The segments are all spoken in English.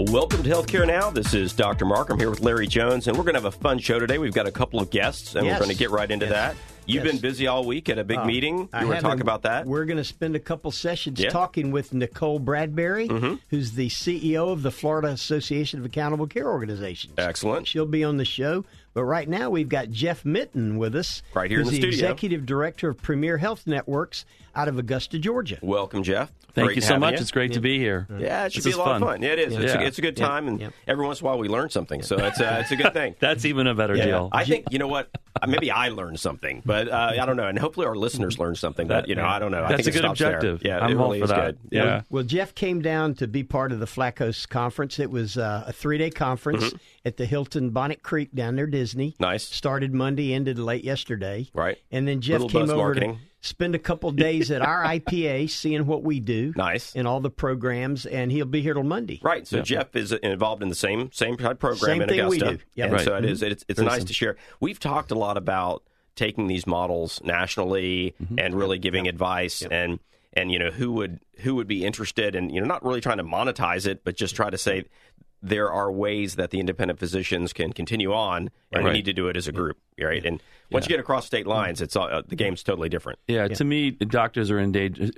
Welcome to Healthcare Now. This is Dr. Mark. I'm here with Larry Jones, and we're going to have a fun show today. We've got a couple of guests, and Yes. we're going to get right into Yes. that. You've Yes. been busy all week at a big Uh, meeting. I You want to talk about that? We're going to spend a couple sessions Yeah. talking with Nicole Bradbury, who's the CEO of the Florida Association of Accountable Care Organizations. Excellent. She'll be on the show. But right now, we've got Jeff Mitten with us. Right here in who's the the studio. executive director of Premier Health Networks out of Augusta, Georgia. Welcome, Jeff. Thank Great you so much. you. It's great to be here. Yeah, it should This be a is lot of fun. fun. Yeah, it is. It's, Yeah. a, it's a good time, and Yep. every once in a while we learn something. So it's a, it's a good thing. That's even a better deal. I think you know what. Uh, Maybe I learned something, but uh, I don't know. And hopefully our listeners learned something. But you know, I don't know. I That's think a it good stops there. objective. Yeah, I'm it all really for is that. good. Yeah. Well, Jeff came down to be part of the Flacos conference. It was uh, a three day conference at the Hilton Bonnet Creek down near Disney. Nice. Started Monday, ended late yesterday. Right. And then Jeff Little came over marketing. to spend a couple days at our IPA, seeing what we do. Nice. And all the programs, and he'll be here till Monday. Right. So Jeff is involved in the same same type program Same in thing we do. Yep. And Right. so it is. It's, it's nice to share. We've talked a lot about taking these models nationally Mm-hmm. and really giving advice and and you know who would who would be interested and you know not really trying to monetize it, but just try to say there are ways that the independent physicians can continue on, and we need to do it as a group, right? And once you get across state lines, it's all, uh, the game's totally different. yeah, to me, doctors are endangered.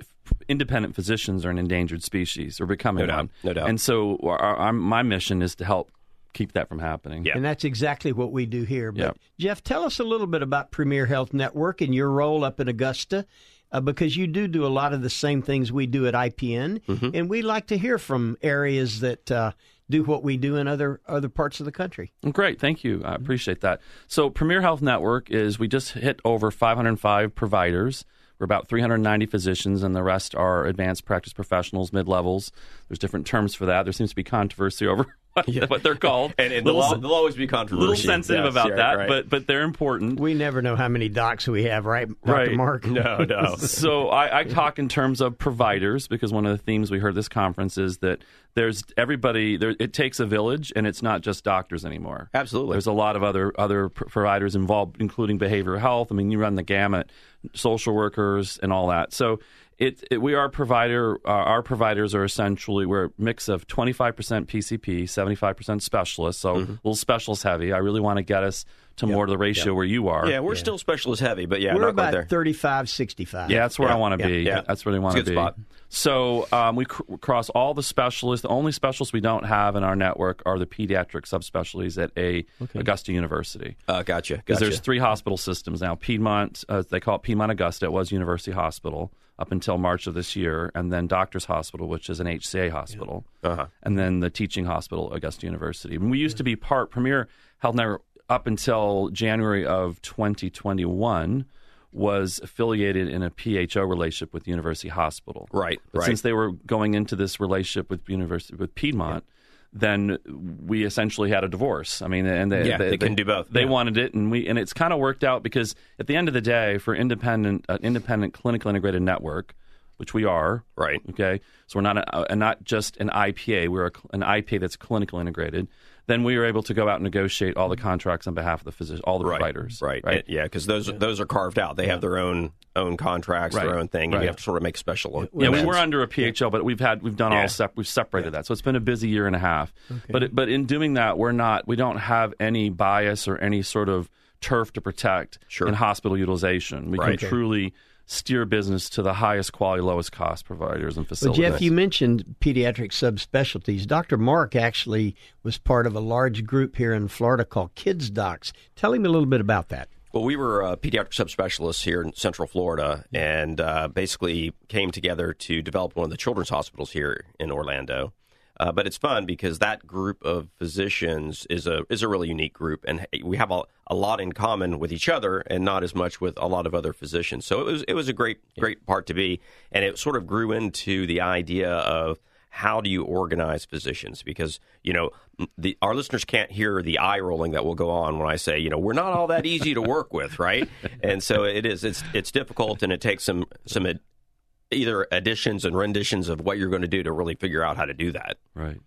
Independent physicians are an endangered species, or becoming No doubt. one. No doubt. And so, our, our, my mission is to help keep that from happening. Yeah. And that's exactly what we do here. But Yep. Jeff, tell us a little bit about Premier Health Network and your role up in Augusta, uh, because you do do a lot of the same things we do at IPN, Mm-hmm. and we like to hear from areas that uh, do what we do in other other parts of the country. Great, thank you. I appreciate that. So, Premier Health Network is we just hit over 505 providers. We're about 390 physicians, and the rest are advanced practice professionals, mid levels. There's different terms for that. There seems to be controversy over what, what they're called. And, and Little there'll, sen- there'll always be controversy. little sensitive Yes, about yeah, that, right. but but they're important. We never know how many docs we have, right, Dr. Right. Mark? no, no. so I, I talk in terms of providers because one of the themes we heard this conference is that there's everybody. There, it takes a village, and it's not just doctors anymore. Absolutely. there's a lot of other other pr- providers involved, including behavioral health. I mean, you run the gamut, social workers, and all that. So. It, it, we are provider. Uh, our providers are essentially we're a mix of 25% PCP, 75% specialists. So a little specialist heavy. I really want to get us to more to the ratio where you are. Yeah, we're still specialist heavy, but yeah, We're not quite about there. 35, 65. Yeah, that's where Yeah, I want to yeah, be. yeah. That's where I want to be. good spot. So um, we cr- cross all the specialists. The only specialists we don't have in our network are the pediatric subspecialties at a Augusta University. Uh, gotcha. Because Gotcha. there's three hospital systems now. Piedmont, uh, they call it Piedmont Augusta. It was University Hospital up until March of this year, and then Doctors Hospital, which is an HCA hospital, Uh-huh. and then the teaching hospital, Augusta University. And we used to be part Premier Health Network up until January of 2021 was affiliated in a PHO relationship with University Hospital. Right, But right. Since they were going into this relationship with University with Piedmont, then we essentially had a divorce. I mean, and they, Yeah, they couldn't do both. They Yeah. wanted it, and we and it's kind of worked out because at the end of the day, for independent uh, independent clinical integrated network, which we are, Right. Okay, so we're not a, a, not just an IPA. We're a, an IPA that's clinical integrated. Then we were able to go out and negotiate all the contracts on behalf of the physician, all the right, providers. Right. right. Yeah, because those those are carved out. They have their own own contracts, Right, their own thing, and right. you have to sort of make special. Yeah, we amends. were under a PHL, but we've had we've done Yeah. all sep- we've separated that. So it's been a busy year and a half. But it, but in doing that, we're not we don't have any bias or any sort of turf to protect Sure. in hospital utilization. We Right. can truly steer business to the highest quality, lowest cost providers and Well, facilities. Jeff, you mentioned pediatric subspecialties. Dr. Mark actually was part of a large group here in Florida called Kids Docs. Tell him a little bit about that. Well, we were uh, pediatric subspecialists here in Central Florida, and uh, basically came together to develop one of the children's hospitals here in Orlando. Uh, but it's fun because that group of physicians is a is a really unique group, and we have a, a lot in common with each other, and not as much with a lot of other physicians. So it was it was a great great part to be, and it sort of grew into the idea of how do you organize physicians? Because you know the, our listeners can't hear the eye rolling that will go on when I say, you know, we're not all that easy to work with, right? and so it is. It's it's difficult, and it takes some some either additions and renditions of what you're going to do to really figure out how to do that. Right.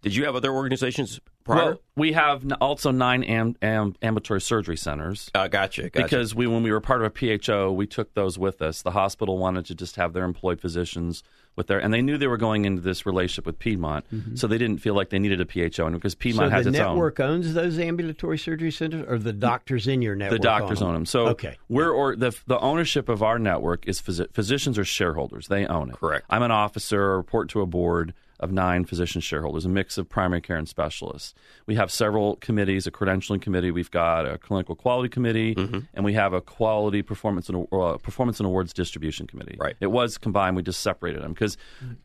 Did you have other organizations prior? Well, we have also nine am- am- ambulatory surgery centers. uh, gotcha, gotcha. Because we, when we were part of a PHO, we took those with us. The hospital wanted to just have their employed physicians with their, and they knew they were going into this relationship with Piedmont, mm-hmm. so they didn't feel like they needed a PHO, and because Piedmont so has the its own. The network owns those ambulatory surgery centers, or the doctors in your network? The doctors own them. So okay, we're or the the ownership of our network is phys- physicians are shareholders. They own it. Correct. I'm an officer, I report to a board of nine physician shareholders, a mix of primary care and specialists. We have several committees, a credentialing committee, we've got a clinical quality committee, Mm-hmm. and we have a quality performance and uh, performance and awards distribution committee. Right. It was combined. We just separated them because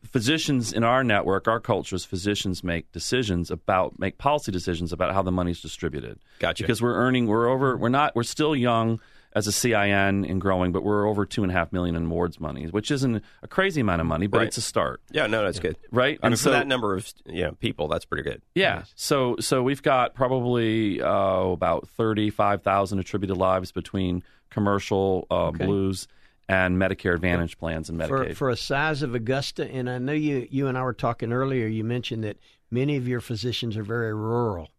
physicians in our network, our culture is physicians make decisions about make policy decisions about how the money's distributed. Gotcha. Because we're earning, we're over, we're not, we're still young as a CIN and growing, but we're over two and a half million in awards money, which isn't a crazy amount of money, but Right. it's a start. yeah, no, that's good. Right. I mean, And for so- that number of you know, people, that's pretty good. Yeah. So so we've got probably uh, about thirty five thousand attributed lives between commercial uh, blues and Medicare Advantage plans and for Medicaid. for a size of Augusta, and I know you you and I were talking earlier. You mentioned that many of your physicians are very rural.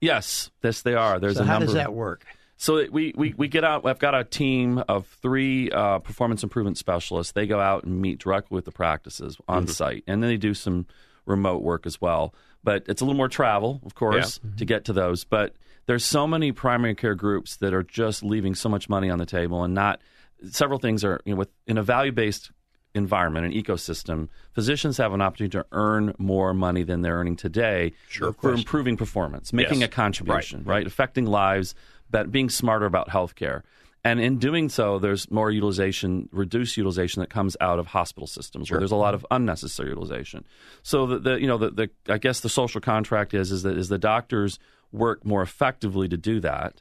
yes, yes, they are. There's so a how number. does that work? So we, we, we get out. I've got a team of three uh, performance improvement specialists. They go out and meet directly with the practices on Mm-hmm. site, and then they do some remote work as well. But it's a little more travel, of course, to get to those. But there's so many primary care groups that are just leaving so much money on the table, and not several things are you know with in a value based environment and ecosystem, physicians have an opportunity to earn more money than they're earning today for improving performance, making Yes. a contribution, right. Affecting lives, but being smarter about healthcare. And in doing so, there's more utilization, reduced utilization that comes out of hospital systems where there's a lot of unnecessary utilization. So the, the you know the, the I guess the social contract is is that is the doctors work more effectively to do that,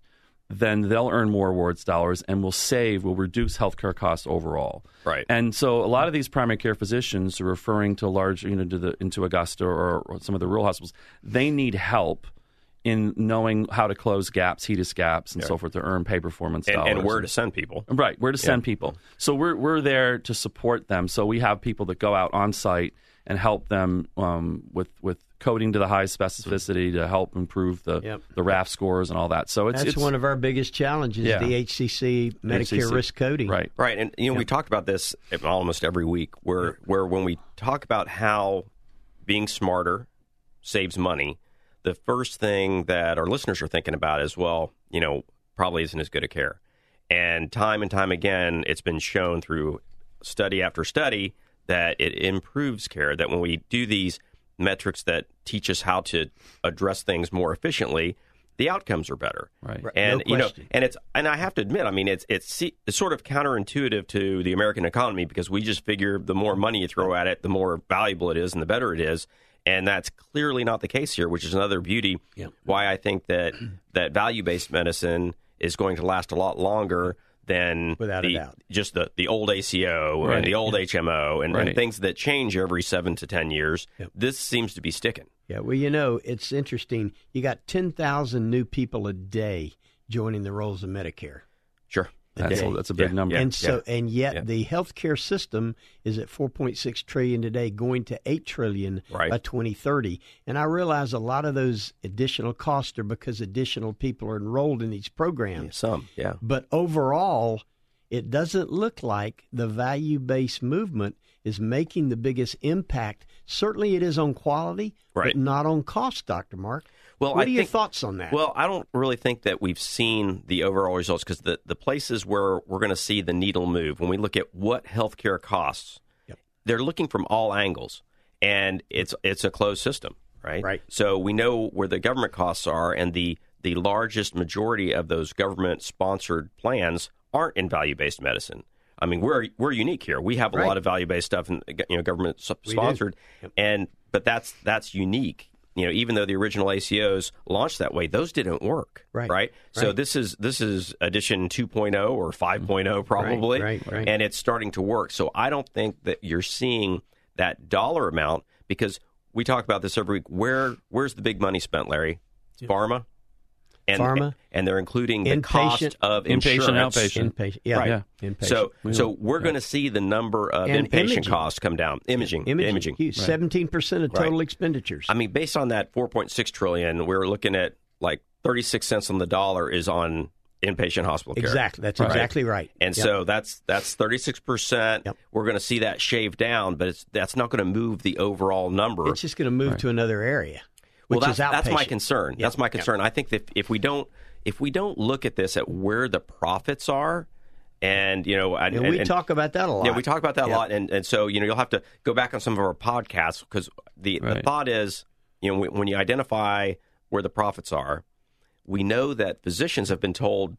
then they'll earn more awards dollars and will save, will reduce healthcare costs overall. Right. And so a lot of these primary care physicians are referring to large, you know, to the into Augusta or, or some of the rural hospitals. They need help in knowing how to close gaps, HEDIS gaps, and so forth to earn pay performance And, dollars. and where to send people. Right, where to send people. So we're we're there to support them. So we have people that go out on site and help them um, with with coding to the highest specificity to help improve the Yep. the RAF scores and all that. So it's That's it's one of our biggest challenges. Yeah. The HCC Medicare HCC. risk coding. right. Right, and you know we talked about this almost every week, where where when we talk about how being smarter saves money, the first thing that our listeners are thinking about is, well, you know, probably isn't as good a care, and time and time again, it's been shown through study after study that it improves care. That when we do these metrics that teach us how to address things more efficiently, the outcomes are better. Right. Right, And no you know, and it's and I have to admit, I mean, it's it's it's sort of counterintuitive to the American economy because we just figure the more money you throw at it, the more valuable it is, and the better it is. And that's clearly not the case here, which is another beauty. Why I think that that value based medicine is going to last a lot longer than Without a doubt. just the, the old ACO Right. and the old HMO and, and things that change every seven to ten years. This seems to be sticking. Yeah, well, you know, it's interesting. You got 10,000 new people a day joining the rolls of Medicare. Sure. That's a, that's a big Yeah, number. yeah. and so and yet yeah. the healthcare system is at 4.6 trillion today going to 8 trillion Right. by 2030 and i realize a lot of those additional costs are because additional people are enrolled in these programs Some, yeah. but overall it doesn't look like the value-based movement is making the biggest impact certainly it is on quality Right. but not on cost dr mark Well, what I are your thoughts on that Well, I don't really think that we've seen the overall results because the, the places where we're going to see the needle move, when we look at what healthcare costs, they're looking from all angles, and it's it's a closed system, right? Right. So we know where the government costs are, and the the largest majority of those government sponsored plans aren't in value based medicine. I mean, we're we're unique here. We have a Right. lot of value based stuff, and you know, government sponsored, and but that's that's unique. You know, even though the original ACOs launched that way, those didn't work. Right. Right. So Right. this is this is edition 2.0 or 5.0 probably, right, right. and it's starting to work. So I don't think that you're seeing that dollar amount because we talk about this every week. Where where's the big money spent, Larry? It's pharma. And, Pharma. and they're including the Inpatient. cost of Inpatient, insurance. outpatient. Inpatient. Yeah. Right. Yeah. Inpatient. So, so we're going to see the number of And inpatient imaging. costs come down. Imaging, imaging. imaging. Seventeen percent of Right. total expenditures. I mean, based on that 4.6 trillion, we're looking at like 36 cents on the dollar is on inpatient hospital care. exactly. That's Right. exactly right. And Yep. so that's that's 36 percent. We're going to see that shaved down, but it's that's not going to move the overall number. it's just going to move to another area, which well, that's, is outpatient. that's my concern. Yep. That's my concern. I think that if we don't if we don't look at this at where the profits are, and you know, and, And we and- talk about that a lot. Yeah, we talk about that Yep. a lot, and and so you know you'll have to go back on some of our podcasts because the the thought is you know when, when you identify where the profits are, we know that physicians have been told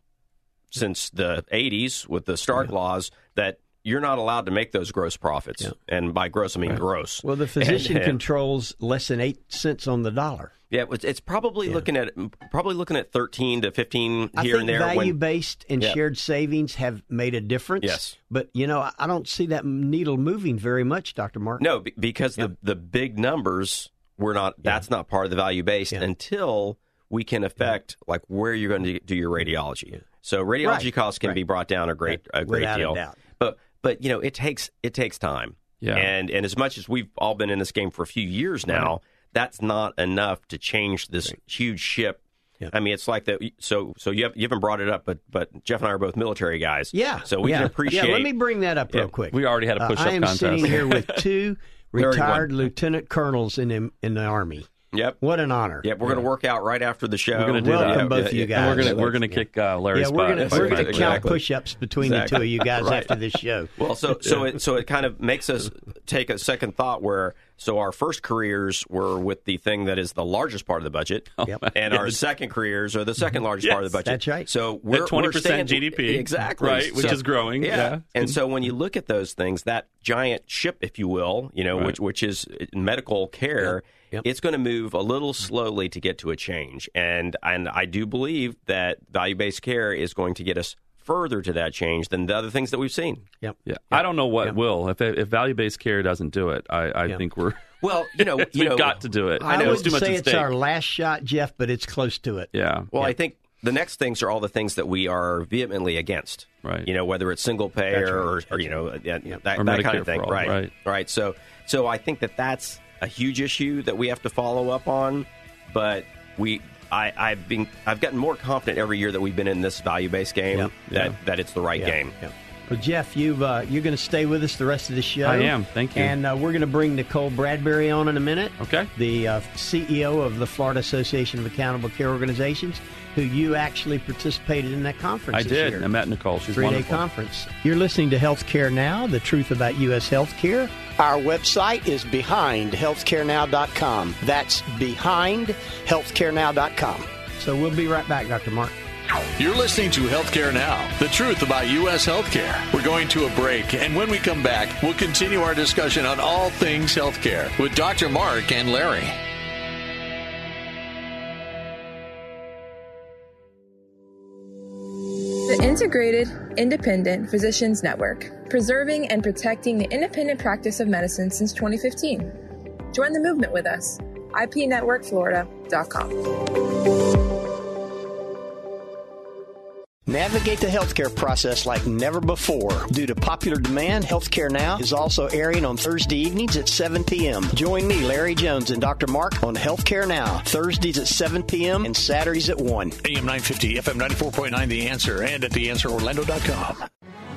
since the 80s with the Stark laws that you're not allowed to make those gross profits, and by gross I mean gross. Well, the physician And- controls less than eight cents on the dollar. Yeah, it's, probably looking at probably looking at 13 to 15 I here and there. value based and Yeah. shared savings have made a difference. Yes. but you know, I- don't see that needle moving very much, Doctor Mark. No, be- because the the big numbers we're not. That's not part of the value based Yeah. until we can affect like where you're going to do your radiology. So radiology Right. costs can Right. be brought down a great a great Without a deal. doubt. But but you know it takes it takes time. Yeah. And and as much as we've all been in this game for a few years now, that's not enough to change this huge ship. Yeah. I mean, it's like that. So, so you, have, you haven't brought it up, but but Jeff and I are both military guys. Yeah. So we yeah. can appreciate. Yeah, let me bring that up real Yeah. quick. We already had a Uh, push-up I am contest. sitting here with two retired lieutenant colonels in the, in the army. Yep. What an honor. Yep. We're going to work out right after the show. We're gonna do Welcome that. both of you guys. And we're gonna we're gonna kick uh, Larry's Yeah, we're butt. gonna we're gonna count Exactly. push-ups between Exactly. the two of you guys Right. after this show. Well, so so it so it kind of makes us take a second thought where so our first careers were with the thing that is the largest part of the budget, Yep. and our second careers are the second largest part of the budget. that's right. So we're 20% we're GDP, exactly, right, which So- is growing, yeah. And so when you look at those things, that giant ship, if you will, you know, Right. which which is medical care. Yep. It's going to move a little slowly to get to a change, and and I do believe that value based care is going to get us further to that change than the other things that we've seen. Yep. Yeah. I don't know what will if if value based care doesn't do it. I, I Yeah. think we're Well, you know, you we've know, got to do it. I, know, There's would too much say it's stake. our last shot, Jeff, but it's close to it. yeah. Well, I think the next things are all the things that we are vehemently against. Right. You know, whether it's single payer or, or you know that, Or that kind of thing. for all, right. right. Right. So so I think that that's a huge issue that we have to follow up on, but we. I, I've been I've gotten more confident every year that we've been in this value based game Yep. that, Yeah. that it's the right Yeah, game. yeah. Well, Jeff, you've uh, you're going to stay with us the rest of the show. I am. Thank you. And uh, we're going to bring Nicole Bradbury on in a minute. Okay. The uh, CEO of the Florida Association of Accountable Care Organizations, who you actually participated in that conference. I this did. year. I met Nicole. She's three day wonderful. conference. You're listening to Healthcare Now, the truth about U.S. healthcare. Our website is behindhealthcarenow.com. That's behindhealthcarenow.com. So we'll be right back, Dr. Mark. You're listening to Healthcare Now, the truth about U.S. healthcare. We're going to a break, and when we come back, we'll continue our discussion on all things healthcare with Dr. Mark and Larry. The Integrated Independent Physicians Network, preserving and protecting the independent practice of medicine since 2015. Join the movement with us. IPNetworkFlorida.com. Navigate the healthcare process like never before. Due to popular demand, Healthcare Now is also airing on Thursday evenings at 7 p.m. Join me, Larry Jones, and Dr. Mark on Healthcare Now, Thursdays at 7 p.m. and Saturdays at 1. AM 950, FM 94.9, The Answer, and at TheAnswerOrlando.com.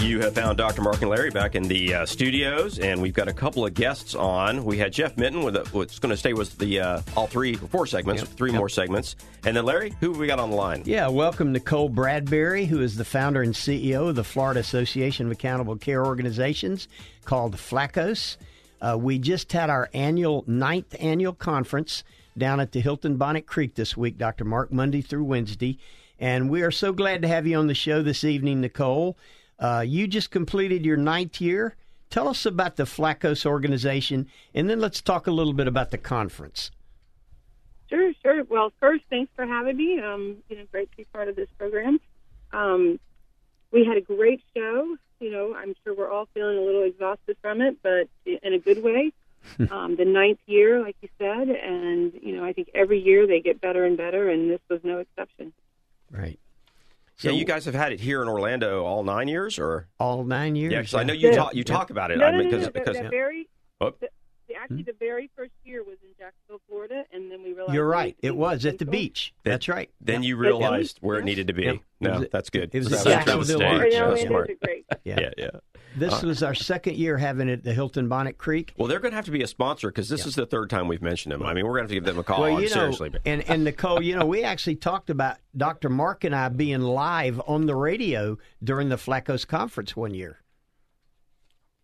You have found Dr. Mark and Larry back in the uh, studios, and we've got a couple of guests on. We had Jeff Minton with a, what's going to stay with the uh, all three, four segments, three more segments, and then Larry, who have we got on the line? Yeah, welcome Nicole Bradbury, who is the founder and CEO of the Florida Association of Accountable Care Organizations called FLACOS. Uh, we just had our annual ninth annual conference down at the Hilton Bonnet Creek this week, Dr. Mark, Monday through Wednesday. And we are so glad to have you on the show this evening, Nicole. Uh, you just completed your ninth year. Tell us about the Flacos organization, and then let's talk a little bit about the conference. Sure, sure. Well, first, thanks for having me. Um, you know, great to be part of this program. Um, we had a great show. You know, I'm sure we're all feeling a little exhausted from it, but in a good way. um, the ninth year, like you said, and you know, I think every year they get better and better, and this was no exception. Right. So yeah, you guys have had it here in Orlando all nine years, or all nine years? Yeah, because I know you talk you talk about it. No, I mean, no, because, no, because the, the very oh. the, actually the very first year was in Jacksonville, Florida, and then we realized you're right. It was at the beach. That, that's right. Then you realized where it needed to be. Yeah. No, that's good. It was that, that, that was smart. smart. Know, That's smart. Great. Yeah, yeah. yeah. This uh, was our second year having it at the Hilton Bonnet Creek. Well, they're going to have to be a sponsor because this yeah. is the third time we've mentioned them. I mean, we're going to have to give them a call. Well, on, you know, seriously. And, and Nicole, you know, we actually talked about Dr. Mark and I being live on the radio during the Flacos conference one year.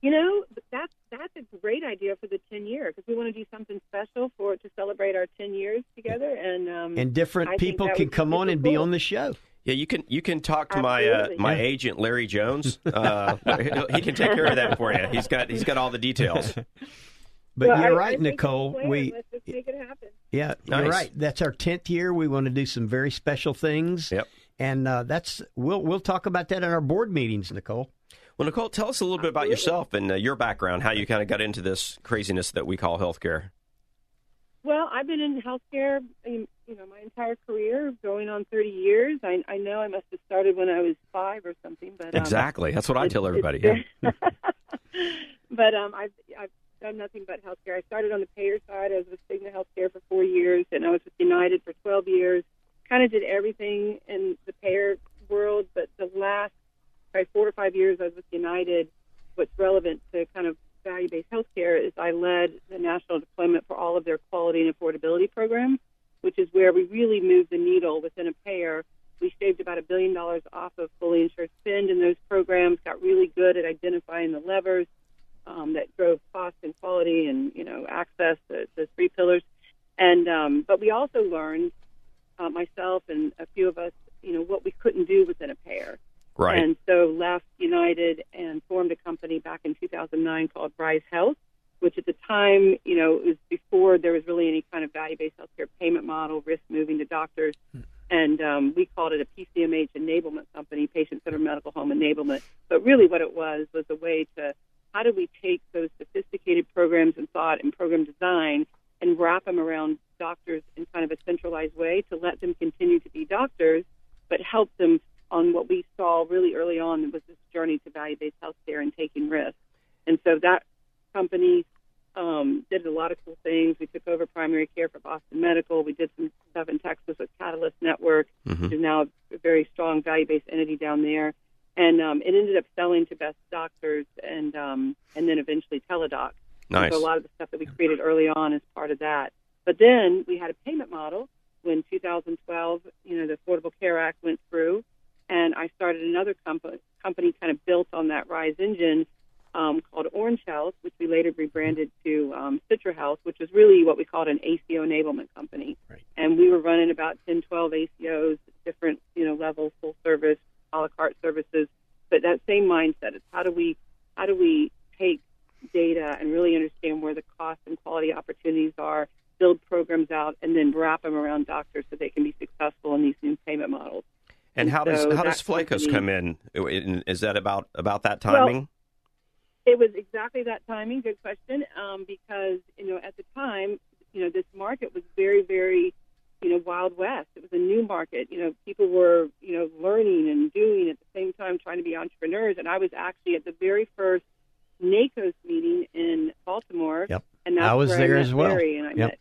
You know, that's that's a great idea for the 10 year because we want to do something special for to celebrate our 10 years together and um, and different I people can come on and cool. be on the show. Yeah, you can you can talk to my uh, my yeah. agent Larry Jones. Uh, he can take care of that for you. He's got he's got all the details. But well, you're I, right, I Nicole. We we let's just make it happen. Yeah, nice. you're right. That's our tenth year. We want to do some very special things. Yep. And uh, that's we'll we'll talk about that in our board meetings, Nicole. Well, Nicole, tell us a little bit about yourself and uh, your background, how you kind of got into this craziness that we call healthcare. Well, I've been in healthcare, you know, my entire career, going on 30 years. I, I know I must have started when I was five or something, but um, exactly that's what I tell everybody. Yeah. but um, I've I've done nothing but healthcare. I started on the payer side. I was with Cigna Healthcare for four years, and I was with United for 12 years. Kind of did everything in the payer world, but the last probably four or five years I was with United. What's relevant to kind of value-based healthcare is I led the national deployment for all of their quality and affordability programs, which is where we really moved the needle within a payer. We saved about a billion dollars off of fully insured spend in those programs. Got really good at identifying the levers um, that drove cost and quality and you know access, the, the three pillars. And um, but we also learned, uh, myself and a few of us, you know, what we couldn't do within a payer. Right. And so left United and formed a company back in 2009 called Rise Health, which at the time, you know, it was before there was really any kind of value-based healthcare payment model, risk moving to doctors. And um, we called it a PCMH enablement company, patient-centered medical home enablement. But really what it was was a way to how do we take those sophisticated programs and thought and program design and wrap them around doctors in kind of a centralized way to let them continue to be doctors, but help them on what we saw really early on was this journey to value-based healthcare and taking risks. And so that company um, did a lot of cool things. We took over primary care for Boston Medical. We did some stuff in Texas with Catalyst Network, Mhm. which is now a very strong value-based entity down there. And um, it ended up selling to Best Doctors and um, and then eventually Teladoc. Nice. So a lot of the stuff that we created early on is part of that. But then we had a payment model when 2012, you know, the Affordable Care Act went through, and I started another company, company kind of built on that Rise engine um, called Orange Health, which we later rebranded to um, Citra Health, which is really what we called an ACO enablement company. Right. And we were running about 10, 12 ACOs, different, you know, levels, full service, a la carte services. But that same mindset is how do we how do we take data and really understand where the cost and quality opportunities are, build programs out, and then wrap them around doctors so they can be successful in these new payment models. And how does So how does Flacos come in? Is that about about that Well, timing? It was exactly that timing. Good question. Um, because you know at the time, you know this market was very, very, you know, wild west. It was a new market. You know, people were you know learning and doing at the same time, trying to be entrepreneurs. And I was actually at the very first NAACOS meeting in Baltimore. Yep. And I was there I as well. Larry, and I Yep. met.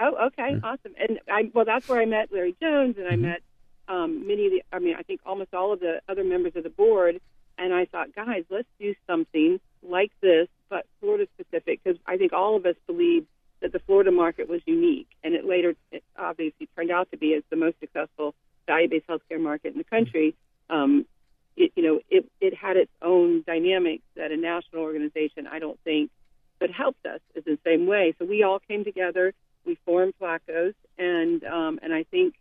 Oh, okay, awesome. And I well, that's where I met Larry Jones, and I met um, many of the. I mean, I think almost all of the other members of the board. And I thought, guys, let's do something like this, but Florida specific, because I think all of us believe that the Florida market was unique, and it later it obviously turned out to be as the most successful value-based healthcare market in the country. Um, it, you know, it, it had its own dynamics that a national organization, I don't think, but helped us is the same way. So we all came together. we formed Flacos, and um, and I think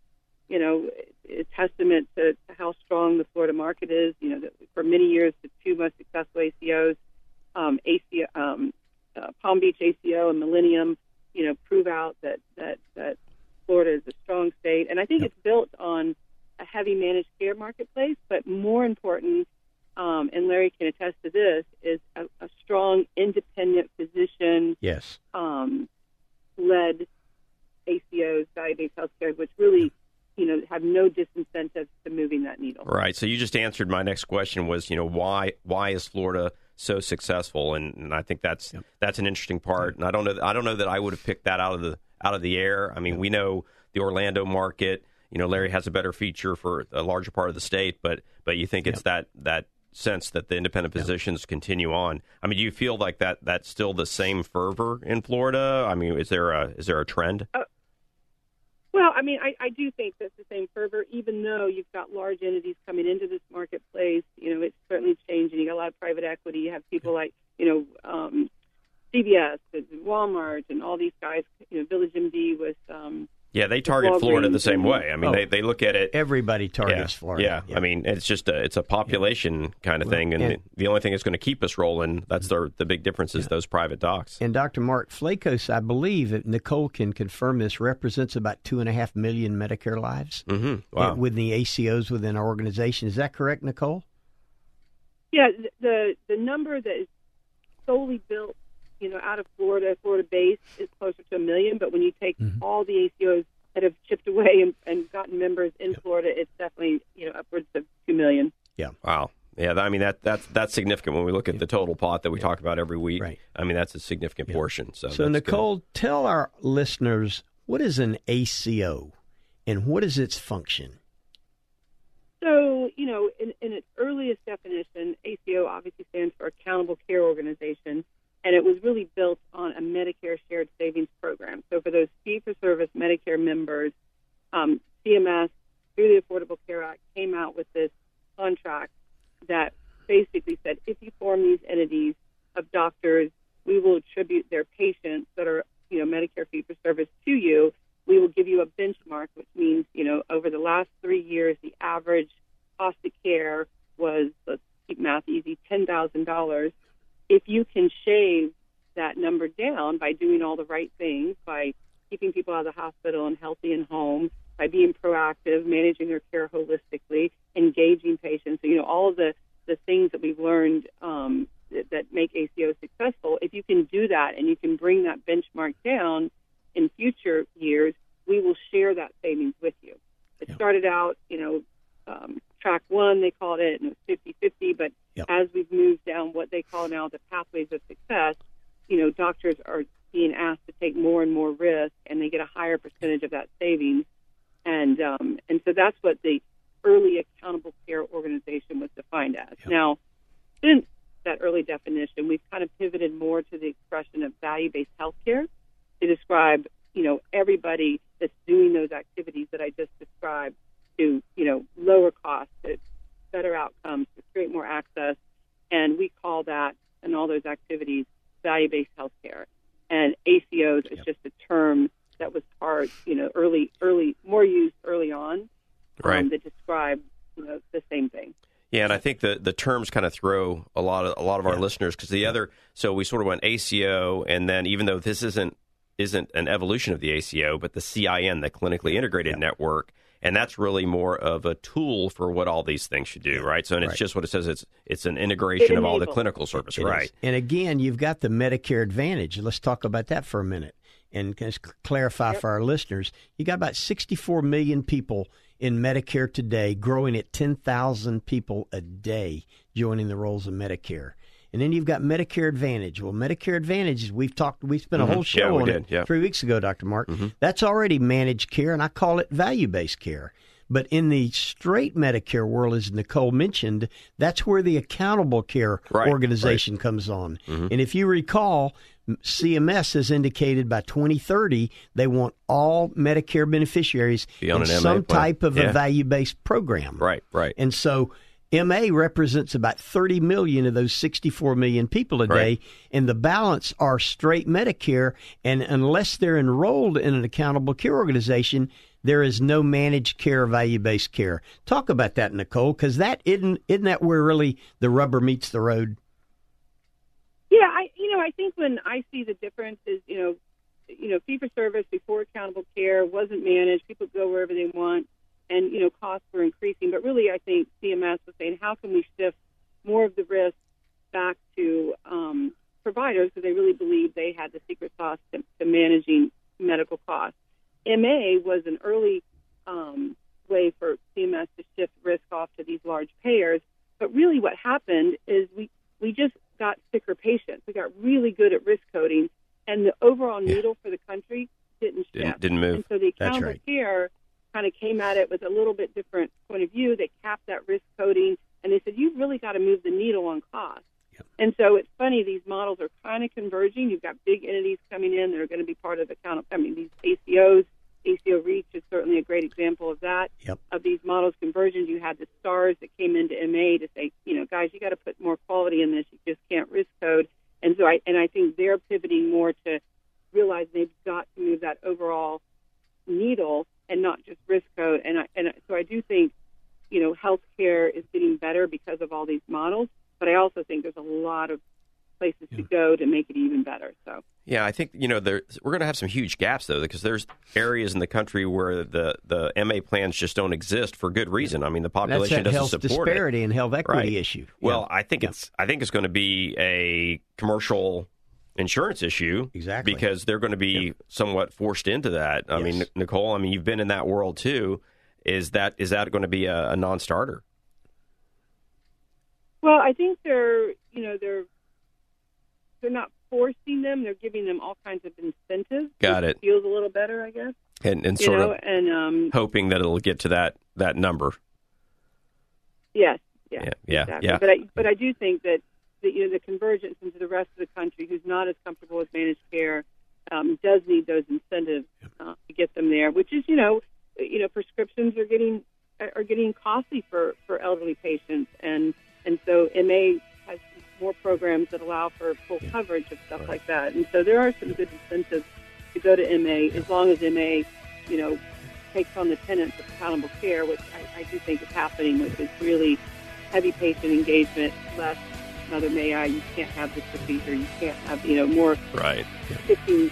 you know it's testament to, to how strong the Florida market is. You know, that for many years the two most successful ACOs, um, ACO, um, uh, Palm Beach ACO and Millennium, you know, prove out that that that Florida is a strong state, and I think it's built on a heavy managed care marketplace. But more important, um, and Larry can attest to this, is a, a strong independent physician Yes. um, led ACOs, value-based healthcare, which really, you know, have no disincentives to moving that needle. Right. So you just answered my next question was, you know, why why is Florida so successful? And, and I think that's that's an interesting part. And I don't know I don't know that I would have picked that out of the out of the air. I mean, we know the Orlando market. You know, Larry has a better feature for a larger part of the state, but but you think it's that that sense that the independent positions continue on. I mean, do you feel like that that's still the same fervor in Florida? I mean, is there a is there a trend? Uh, Well, I mean, I, I do think that's the same fervor, even though you've got large entities coming into this marketplace. You know, it's certainly changing. You got a lot of private equity. You have people like, you know, um, CVS and Walmart and all these guys, you know, Village MD with, um, Yeah, they target Florida the same way. I mean, Oh. they, they look at it Everybody targets yeah, Florida. Yeah. I mean, it's just a it's a population kind of thing, and, and- the only thing that's going to keep us rolling that's the the big difference is those private docs. And Dr. Mark Flacos, I believe that Nicole can confirm this, represents about two and a half million Medicare lives hmm Wow. with the ACOs within our organization. Is that correct, Nicole? Yeah, the the number that is solely built, you know, out of Florida, Florida based, is closer to a million. But when you take mm-hmm. all the ACOs that have chipped away and, and gotten members in Florida, it's definitely you know upwards of two million. Yeah. Wow. Yeah, I mean that that's that's significant when we look at the total pot that we talk about every week. Right. I mean that's a significant portion. So, So, that's good. Nicole, tell our listeners what is an ACO and what is its function? So, you know, in, in its earliest definition, ACO obviously stands for Accountable Care Organization, and it was really built on a Medicare shared savings program. So, for those fee for service Medicare members, um, CMS, through the Affordable Care Act, came out with this contract that basically said if you form these entities of doctors, we will attribute their patients that are, you know, Medicare fee for service to you. We will give you a benchmark, which means, you know, over the last three years, the average cost of care was, let's keep math easy, $10,000. If you can shave that number down by doing all the right things, by keeping people out of the hospital and healthy and home, by being proactive, managing their care holistically, engaging patients, you know, all of the, the things that we've learned um, that, that make ACO successful, if you can do that and you can bring that benchmark down in future years, we will share that savings with you. It started out, you know, um, track one, they called it, and it was 50 50. But Yep. as we've moved they call now the pathways of success, you know, doctors are being asked to take more and more risk, and they get a higher percentage of that savings. And um, and so that's what the early accountable care organization was defined as. Now, since that early definition, we've kind of pivoted more to the expression of value-based healthcare to describe, you know, everybody that's doing those activities that I just described to, you know, lower costs, to better outcomes, to create more access, and we call that and all those activities value-based healthcare. And ACOs is just a term that was part, you know, early, early, more used early on, Right. um, that describe, you know, the same thing. Yeah, and I think the the terms kind of throw a lot of a lot of our listeners because the other so we sort of went ACO and then even though this isn't isn't an evolution of the ACO, but the CIN, the clinically integrated network, and that's really more of a tool for what all these things should do, right? So and it's Right. just what it says. It's it's an integration It of all the clinical service, It is. right? And again, you've got the Medicare Advantage. Let's talk about that for a minute and just clarify for our listeners. You got about 64 million people in Medicare today, growing at 10,000 people a day joining the rolls of Medicare. And then you've got Medicare Advantage. Well, Medicare Advantage, we've talked, we spent a whole show Mm-hmm. Yeah, on did, it yeah. Mm-hmm. three weeks ago, Dr. Mark. That's already managed care, and I call it value based care. But in the straight Medicare world, as Nicole mentioned, that's where the accountable care Right, organization comes on. And if you recall, CMS has indicated by 2030 they want all Medicare beneficiaries in some plan. type of Yeah. a value based program. Right, right. And so MA represents about 30 million of those 64 million people a day, Right. and the balance are straight Medicare. And unless they're enrolled in an accountable care organization, there is no managed care, value based care. Talk about that, Nicole, because that isn't isn't that where really the rubber meets the road? Yeah, I you know I think when I see the difference is you know you know fee for service before accountable care wasn't managed. People go wherever they want, and you know costs were increasing. But really, I think CMS was saying how can we shift more of the risk back to um, providers because they really believed they had the secret sauce to, to managing medical costs. MA was an early um, way for CMS to shift risk off to these large payers. But really, what happened is we we just got sicker patients. We got really good at risk coding, and the overall needle for the country didn't shift. Didn't- didn't move. And so the accountable right. care kind of came at it with a little bit different point of view. They capped that risk coding, and they said you've really got to move the needle on cost. And so it's funny; these models are kind of converging. You've got big entities coming in that are going to be part of the account. I mean, these ACOs, ACO Reach is certainly a great example of that. Yep. Of these models converging, you had the stars that came into MA to say, you know, guys, you got to put more quality in this. You just can't risk code. And so I and I think they're pivoting more to realize they've got to move that overall needle and not just risk code. And I, and so I do think, you know, healthcare is getting better because of all these models. But I also think there's a lot of places to go to make it even better. So Yeah, I think you know there, we're going to have some huge gaps though, because there's areas in the country where the the MA plans just don't exist for good reason. I mean, the That's population that doesn't health support it. disparity and health equity Right. issue. Well, Yeah. I think Yeah. it's I think it's going to be a commercial insurance issue Exactly. because they're going to be somewhat forced into that. I mean, Nicole, I mean, you've been in that world too. Is that is that going to be a, a non-starter? Well, I think they're you know they're they're not forcing them; they're giving them all kinds of incentives. Got it. Feels a little better, I guess. And and You sort know, of and um, hoping that it'll get to that that number. yes, yeah, Yeah, yeah, exactly. yeah. But I but I do think that the, you know the convergence into the rest of the country, who's not as comfortable with managed care, um, does need those incentives uh, to get them there. Which is you know you know prescriptions are getting are getting costly for for elderly patients, and and so MA has more programs that allow for full coverage of stuff like that. And so there are some good incentives to go to MA as long as MA, you know, takes on the tenets of accountable care, which I, I do think is happening, which is really heavy patient engagement, less mother may I, you can't have this procedure, you can't have, you know, more Right. shifting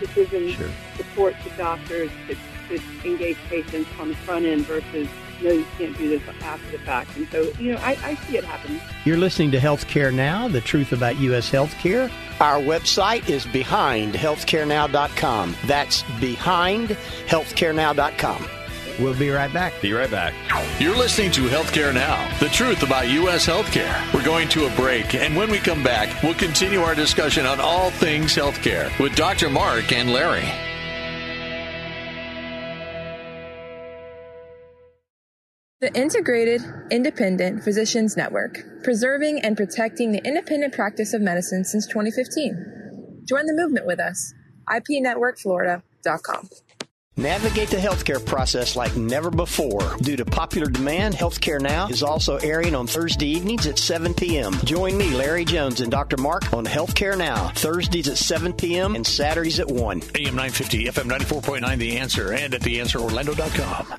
decision support to doctors to, to engage patients on the front end versus no, you can't do this after the fact. And so, you know, I, I see it happening. You're listening to Healthcare Now, the truth about U.S. healthcare. Our website is behindhealthcarenow.com. That's behindhealthcarenow.com. We'll be right back. Be right back. You're listening to Healthcare Now, the truth about U.S. healthcare. We're going to a break, and when we come back, we'll continue our discussion on all things healthcare with Dr. Mark and Larry. The Integrated Independent Physicians Network, preserving and protecting the independent practice of medicine since 2015. Join the movement with us. IPNetworkFlorida.com. Navigate the healthcare process like never before. Due to popular demand, Healthcare Now is also airing on Thursday evenings at 7 p.m. Join me, Larry Jones, and Dr. Mark on Healthcare Now, Thursdays at 7 p.m. and Saturdays at 1. AM 950, FM 94.9, The Answer, and at TheAnswerOrlando.com.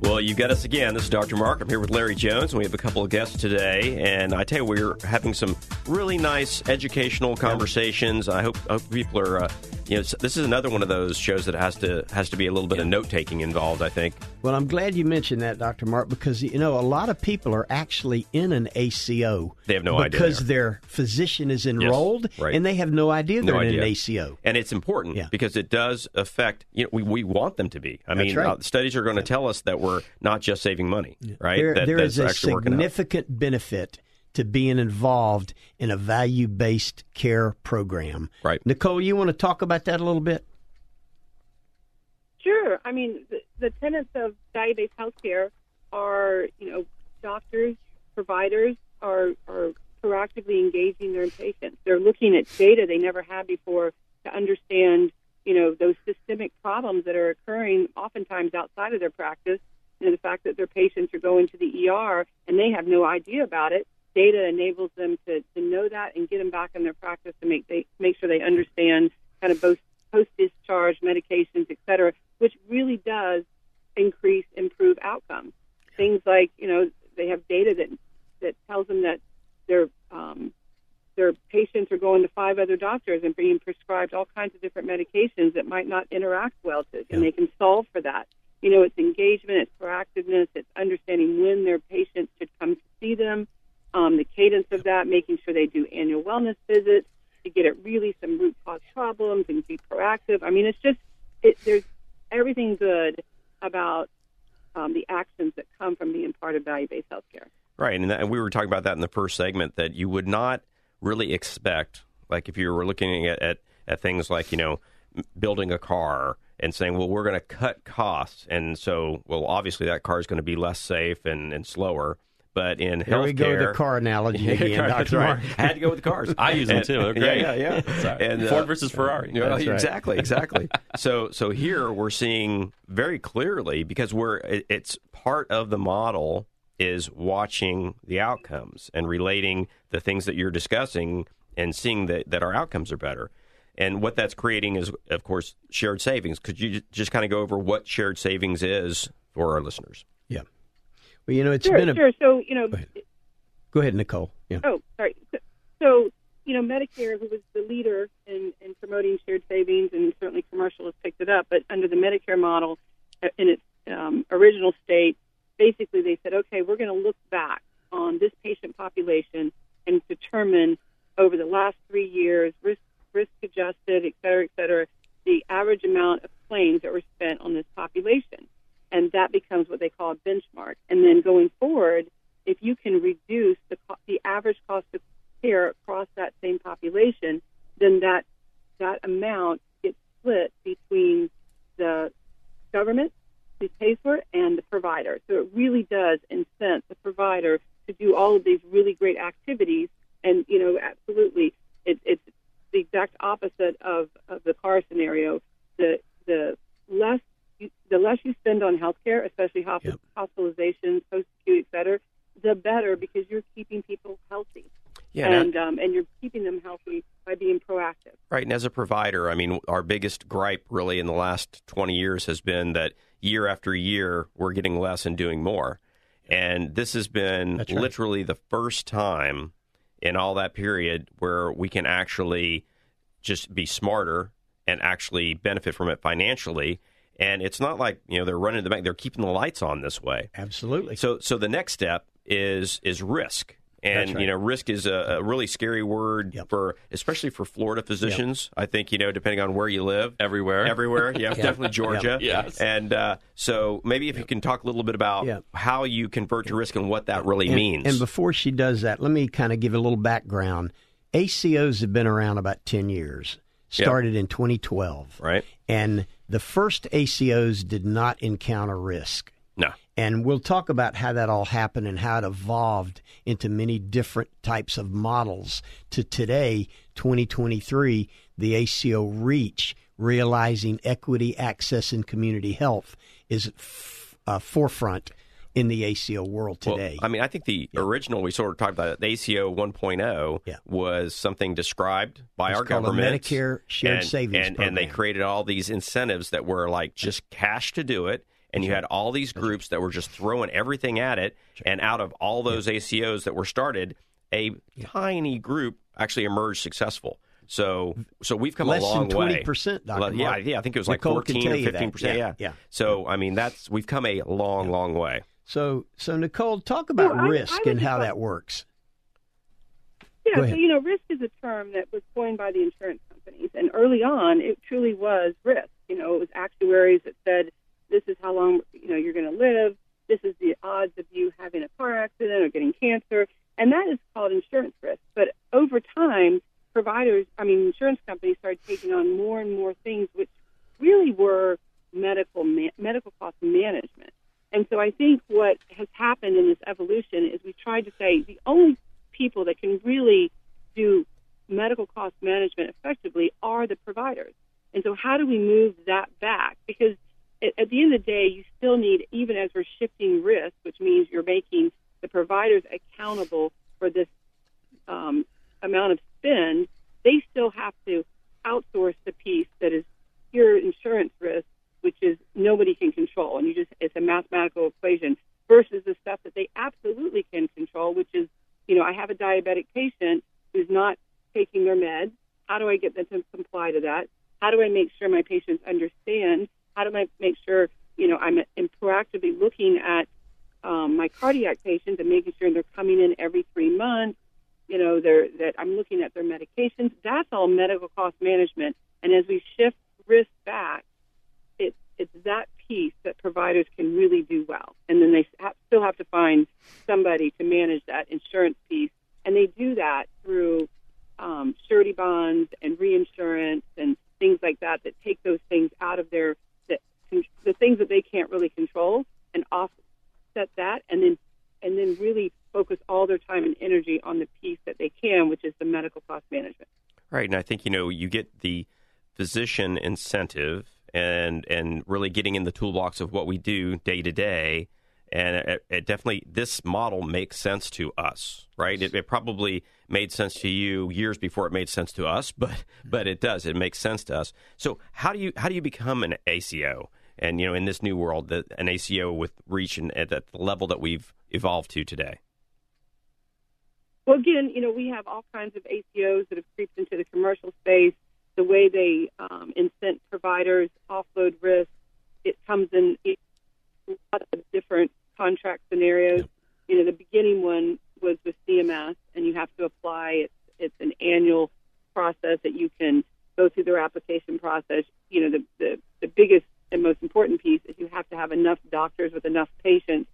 Well, you've got us again. This is Dr. Mark. I'm here with Larry Jones, and we have a couple of guests today. And I tell you, we're having some really nice educational conversations. I hope, hope people are, uh, you know, this is another one of those shows that has to has to be a little bit of note taking involved. I think. Well, I'm glad you mentioned that, Dr. Mark, because, you know, a lot of people are actually in an ACO. They have no idea Because their physician is enrolled right. and they have no idea they're in idea. an ACO. And it's important Yeah. because it does affect. You know, we, we want them to be. I That's mean, right. uh, studies are going to tell us that we're not just saving money, right? There, that, there is a actually working out. significant benefit to being involved in a value based care program. Right. Nicole, you want to talk about that a little bit? Sure. I mean, the, the tenets of value-based healthcare are, you know, doctors, providers are are proactively engaging their patients. They're looking at data they never had before to understand, you know, those systemic problems that are occurring oftentimes outside of their practice. You know, the fact that their patients are going to the ER and they have no idea about it. Data enables them to, to know that and get them back in their practice to make they make sure they understand kind of both post discharge medications, et cetera, which really does increase improve outcomes. Things like you know they have data that that tells them that their um, their patients are going to five other doctors and being prescribed all kinds of different medications that might not interact well to, and they can solve for that. You know, it's engagement, it's proactiveness, it's understanding when their patients should come to see them, um, the cadence of that, making sure they do annual wellness visits to get at really some root cause problems and be proactive. I mean, it's just it, there's everything good about um, the actions that come from being part of value-based healthcare. Right, and, that, and we were talking about that in the first segment that you would not really expect, like if you were looking at, at, at things like you know building a car and saying, well, we're going to cut costs, and so well, obviously that car is going to be less safe and, and slower. But in There healthcare, we go, the car analogy again, that's Dr. right. Mark. I had to go with the cars. I use them too. They're great. Yeah, yeah, yeah. Sorry. And, uh, Ford versus Ferrari. Yeah, That's right. exactly, exactly. so, so here we're seeing very clearly because we're it, it's part of the model is watching the outcomes and relating the things that you're discussing and seeing that that our outcomes are better. And what that's creating is, of course, shared savings. Could you just kind of go over what shared savings is for our listeners? Yeah. Well, you know, it's sure, been a. sure. So you know, Go ahead. Go ahead, Nicole. Yeah. Oh, sorry. So, so, you know, Medicare, who was the leader in, in promoting shared savings, and certainly commercial has picked it up, but under the Medicare model uh, in its um, original state, basically they said, okay, we're going to look back on this patient population and determine over the last three years, risk, risk adjusted, et cetera, et cetera, the average amount of claims that were spent on this population. And that becomes what they call a benchmark. And then going forward, if you can reduce the, the average cost of care across that same population, then that that amount gets split between the government who pays for it and the provider. So it really does incent the provider to do all of these really great activities. And you know, absolutely, it, it's the exact opposite of, of the car scenario. The the less you, the less you spend on healthcare, especially hosp- Yep. hospitalizations, post acute, et cetera, the better because you're keeping people healthy. Yeah, now- and um, and you're keeping them healthy by being proactive. Right. And as a provider, I mean, our biggest gripe really in the last 20 years has been that year after year, we're getting less and doing more. And this has been right. literally the first time in all that period where we can actually just be smarter and actually benefit from it financially. And it's not like, you know, they're running the bank, they're keeping the lights on this way. Absolutely. So, so the next step is is risk, and right. you know, risk is a, a really scary word Yep. for, especially for Florida physicians. I think you know, depending on where you live, Everywhere. everywhere, yeah, definitely Georgia, Yes. And uh, so, maybe if you can talk a little bit about Yep. how you convert to risk and what that really and, means. And before she does that, let me kind of give a little background. ACOs have been around about 10 years, Yep. started in 2012. right? And the first ACOs did not encounter risk. No, And we'll talk about how that all happened and how it evolved into many different types of models to today, 2023, the ACO reach, realizing equity, access, and community health is f- uh, forefront in the ACO world Well, today. I mean, I think the original we sort of talked about it, the ACO 1.0 Yeah. was something described by It's our government, Medicare shared and, savings and, and they created all these incentives that were like just cash to do it. And you had all these groups that were just throwing everything at it. And out of all those ACOs that were started, a tiny group actually emerged successful. So, so we've come Less a long than way. 20%, Dr. Well, Yeah, yeah, I think it was like Nicole can fourteen or fifteen percent. Yeah, Yeah, yeah. So, I mean, that's we've come a long, long way. So, so Nicole, talk about well, I, risk I and how that works. Yeah, so you know, risk is a term that was coined by the insurance companies, and early on, it truly was risk. You know, it was actuaries that said, "This is how long you know you're going to live. This is the odds of you having a car accident or getting cancer," and that is called insurance risk. But over time, providers, I mean, insurance companies started taking on more and more things, which really were medical ma- medical cost management think what has happened in this evolution is we tried to say the only people that can really do medical cost management effectively are the providers. And so, how do we move that back? Because at, at the end of the day, you still need, even as we're shifting risk, which means you're making the providers accountable for this um, amount of spend, they still have to outsource the piece that is pure insurance risk, which is nobody can control, and you just it's a mathematical equation versus the stuff that they absolutely can control, which is you know I have a diabetic patient who's not taking their meds. How do I get them to comply to that? How do I make sure my patients understand? How do I make sure you know I'm, I'm proactively looking at um, my cardiac patients and making sure they're coming in every three months? You know, they're, that I'm looking at their medications. That's all medical cost management. And as we shift risk back, it's that piece that providers can really do well. And then they still have to find somebody to manage that insurance piece. And they do that through um, surety bonds and reinsurance and things like that that take those things out of their the, the things that they can't really control and offset that and then and then really focus all their time and energy on the piece that they can, which is the medical cost management. Right, and I think you know you get the physician incentive and and really getting in the toolbox of what we do day to day. And it, it, definitely, this model makes sense to us, right? It, it, probably made sense to you years before it made sense to us, but but it does. It makes sense to us. So how do you how do you become an ACO? And you know, in this new world, that an ACO with reach and at the level that we've evolved to today. Well, again, you know, we have all kinds of ACOs that have creeped into the commercial space the way they um, incent providers, offload risk. It comes in a lot of different contract scenarios. You know, the beginning one was with CMS, and you have to apply. It's it's an annual process that you can go through their application process. You know, the the, the biggest and most important piece is you have to have enough doctors with enough patients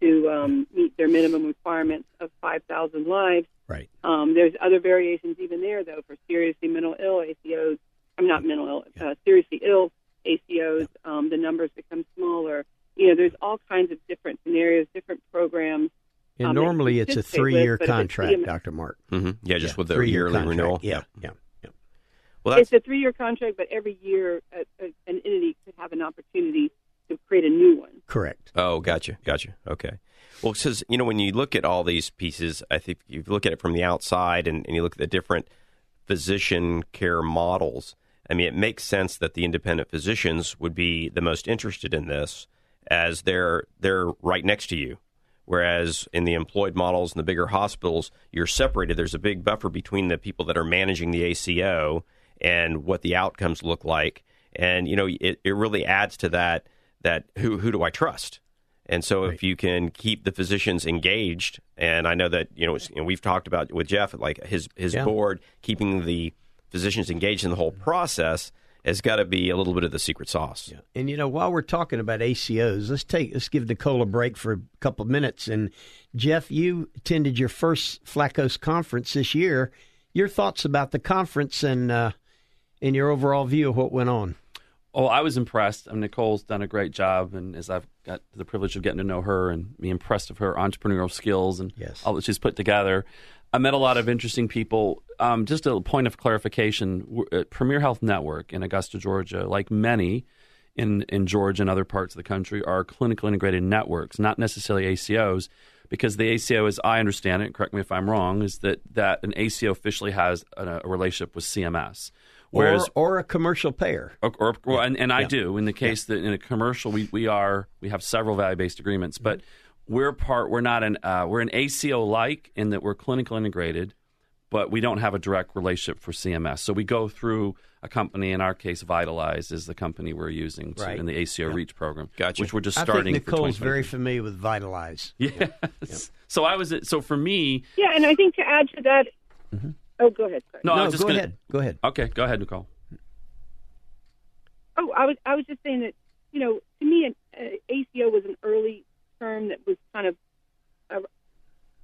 to um, meet their minimum requirements of 5,000 lives. Right. Um, there's other variations even there, though, for seriously mental ill ACOs. I'm not mental ill, uh, seriously ill ACOs. Um, the numbers become smaller. You know, there's all kinds of different scenarios, different programs. And um, normally it's a three-year with, contract, CMS, Dr. Mark. Mm-hmm. Yeah, just Yeah, with the three-year yearly contract. renewal. Yeah, yeah. Well, It's a three-year contract, but every year a, a, an entity could have an opportunity to create a new one. Correct. Oh, gotcha, gotcha. Okay. Well, because you know when you look at all these pieces, I think you look at it from the outside and, and you look at the different physician care models. I mean, it makes sense that the independent physicians would be the most interested in this, as they're they're right next to you. Whereas in the employed models and the bigger hospitals, you're separated. There's a big buffer between the people that are managing the ACO and what the outcomes look like. And you know, it, it really adds to that that who who do I trust? And so, if you can keep the physicians engaged, and I know that you know, know we've talked about with Jeff, like his his Yeah. board keeping the physicians engaged in the whole process has got to be a little bit of the secret sauce. And you know, while we're talking about ACOs, let's take let's give Nicole a break for a couple of minutes. And Jeff, you attended your first Flacos conference this year. Your thoughts about the conference and uh, and your overall view of what went on? Oh, I was impressed. I mean, Nicole's done a great job, and as I've got the privilege of getting to know her and be impressed of her entrepreneurial skills and Yes. all that she's put together, I met a lot of interesting people. Um, just a point of clarification: Premier Health Network in Augusta, Georgia, like many in in Georgia and other parts of the country, are clinical integrated networks, not necessarily ACOs. Because the ACO, as I understand it, correct me if I'm wrong, is that, that an ACO officially has a, a relationship with CMS, whereas or, or a commercial payer. or, or well, and, and I Yeah. do in the case that in a commercial we, we are we have several value based agreements, but we're part we're not an uh, we're an ACO like in that we're clinical integrated, but we don't have a direct relationship for CMS. So we go through a company. In our case, Vytalize is the company we're using to, Right. in the ACO Reach program, Gotcha. which we're just I starting. think for Nicole's 2023. very familiar with Vytalize. Yes. So I was so for me. Yeah, and I think to add to that, oh, go ahead. Sorry. No, I was just go gonna, ahead. Go ahead. Okay, go ahead, Nicole. Oh, I was I was just saying that you know to me an uh, ACO was an early term that was kind of uh,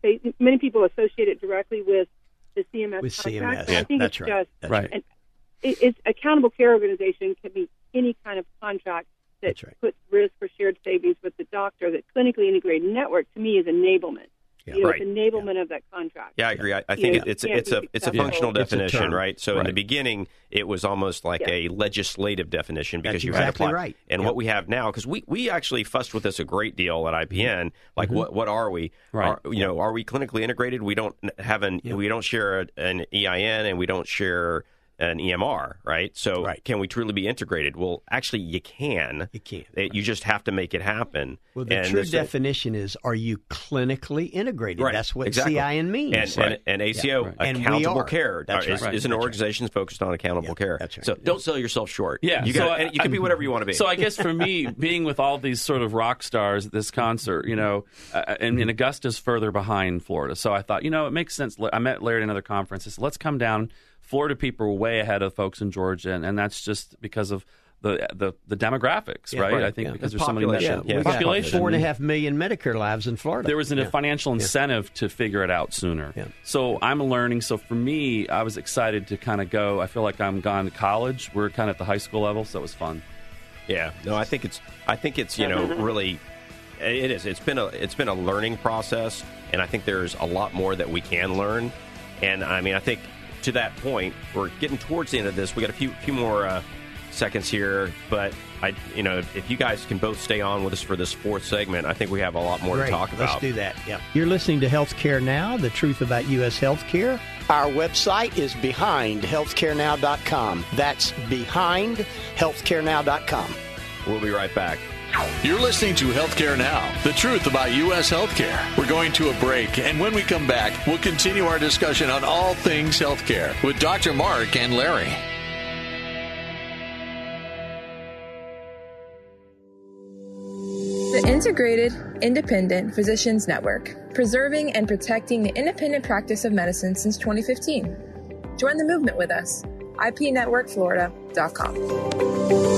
they, many people associate it directly with the CMS With contract. CMS. I think That's it's right. just That's Right. and it, it's accountable care organization can be any kind of contract that right. puts risk for shared savings with the doctor. That clinically integrated network to me is enablement. You know, Right. it's enablement of that contract. Yeah, I agree. I, I think know, it, it's it's a it's a successful. functional It's a definition, term. right? So in the beginning, it was almost like Yeah. a legislative definition because That's you had to exactly apply. right. And Yep. what we have now, because we, we actually fussed with this a great deal at IPN. Mm-hmm. Like, mm-hmm. what what are we? Right. Are, you know, are we clinically integrated? We don't have an we don't share an EIN and we don't share an EMR, right? So Right. can we truly be integrated? Well, actually, you can. You can, It- you just have to make it happen. Well, the And true this- definition is: Are you clinically integrated? Right. That's what exactly. CIN means. And, and, and ACO, right. And we accountable are. care, That's is, right. is an That's right. organization focused on accountable Yeah, care. that's right. So don't sell yourself short. Yeah, you, so got, I- and you can be whatever you want to be. So I guess for me, being with all these sort of rock stars at this concert, you know, uh, and, and Augusta's further behind Florida, so I thought, you know, it makes sense. I met Larry at another conference. I said, let's come down. Florida people are way ahead of folks in Georgia, and, and that's just because of the the, the demographics, Yeah, right? right, I think yeah. because The there's so many population. men- Yeah, we got population. four and a half million Medicare lives in Florida. There was a Yeah. financial incentive to figure it out sooner. Yeah. So I'm learning. So for me, I was excited to kind of go. I feel like I'm gone to college. We're kind of at the high school level, so it was fun. yeah, no, I think it's I think it's you know really it is. It's been a it's been a learning process, and I think there's a lot more that we can learn. And I mean, I think to that point, we're getting towards the end of this. We got a few few more uh, seconds here, but I you know if you guys can both stay on with us for this fourth segment, I think we have a lot more Great. to talk about. Let's do that. Yeah. You're listening to Healthcare Now, the truth about U.S. healthcare. Our website is behind behindhealthcarenow.com. That's behind behindhealthcarenow.com. We'll be right back. You're listening to Healthcare Now, the truth about U.S. healthcare. We're going to a break, and when we come back, we'll continue our discussion on all things healthcare with Dr. Mark and Larry. The Integrated Independent Physicians Network, preserving and protecting the independent practice of medicine since 2015. Join the movement with us. IPNetworkFlorida.com.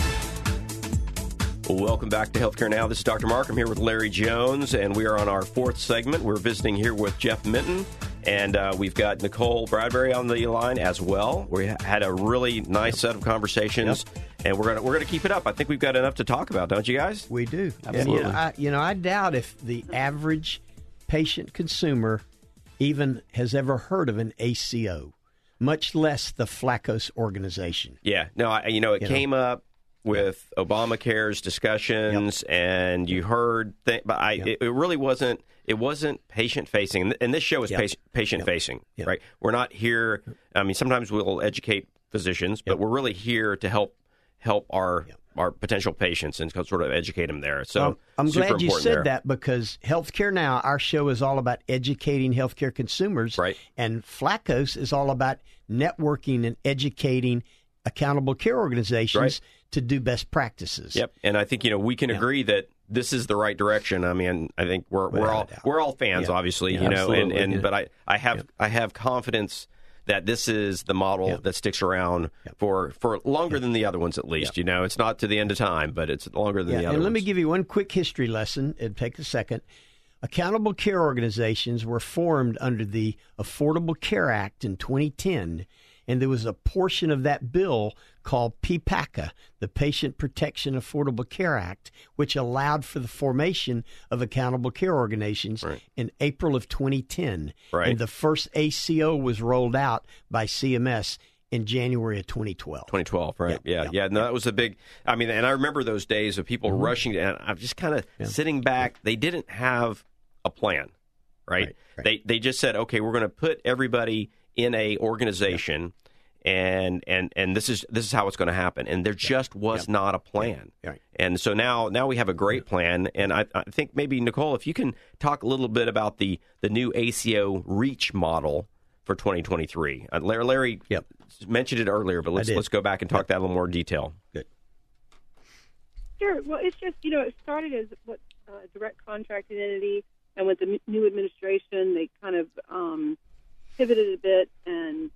Welcome back to Healthcare Now. This is Dr. Mark. I'm here with Larry Jones, and we are on our fourth segment. We're visiting here with Jeff Minton, and uh, we've got Nicole Bradbury on the line as well. We had a really nice set of conversations, and we're gonna we're gonna keep it up. I think we've got enough to talk about, don't you guys? We do. Absolutely. And, you, know, I, you know, I doubt if the average patient consumer even has ever heard of an ACO, much less the Flacos organization. Yeah. No, I, you know, it You know? came up with Obamacare's discussions, and you heard, th- but I, it, it really wasn't. It wasn't patient facing, and this show is Yep. patient, patient facing, Yep. right? We're not here. I mean, sometimes we'll educate physicians, but we're really here to help help our our potential patients and sort of educate them there. So Um, I'm glad you said there. that because Healthcare Now, our show is all about educating healthcare consumers. Right. And Flacos is all about networking and educating accountable care organizations Right. To do best practices. Yep, and I think you know we can agree that this is the right direction. I mean, I think we're we're all we're all fans, Yeah. obviously, Yeah, you know, and, absolutely. and Yeah. but I I have I have confidence that this is the model Yeah. that sticks around for for longer than the other ones, at least. You know, it's not to the end of time, but it's longer than Yeah, the other. and let me give you one quick history lesson. It'll take a second. Accountable care organizations were formed under the Affordable Care Act in 2010, and there was a portion of that bill called PPACA, the Patient Protection Affordable Care Act, which allowed for the formation of accountable care organizations in April of 2010. Right. And the first ACO was rolled out by CMS in January of 2012. 2012, right? Yeah, Yeah, yeah. no, that was a big. I mean, and I remember those days of people Mm-hmm. rushing, and I'm just kind of sitting back. They didn't have a plan, right? Right, right. They they just said, okay, we're going to put everybody in a organization, and and and this is this is how it's going to happen. And there just was not a plan. Right. And so now now we have a great plan, and I, I think maybe Nicole, if you can talk a little bit about the the new ACO Reach model for 2023. Uh, Larry, Larry Yep. mentioned it earlier, but let's let's go back and talk that in a little more detail. Good. Sure. Well, it's just you know it started as what uh, direct contracting entity, and with the m- new administration, they kind of um, pivoted a bit and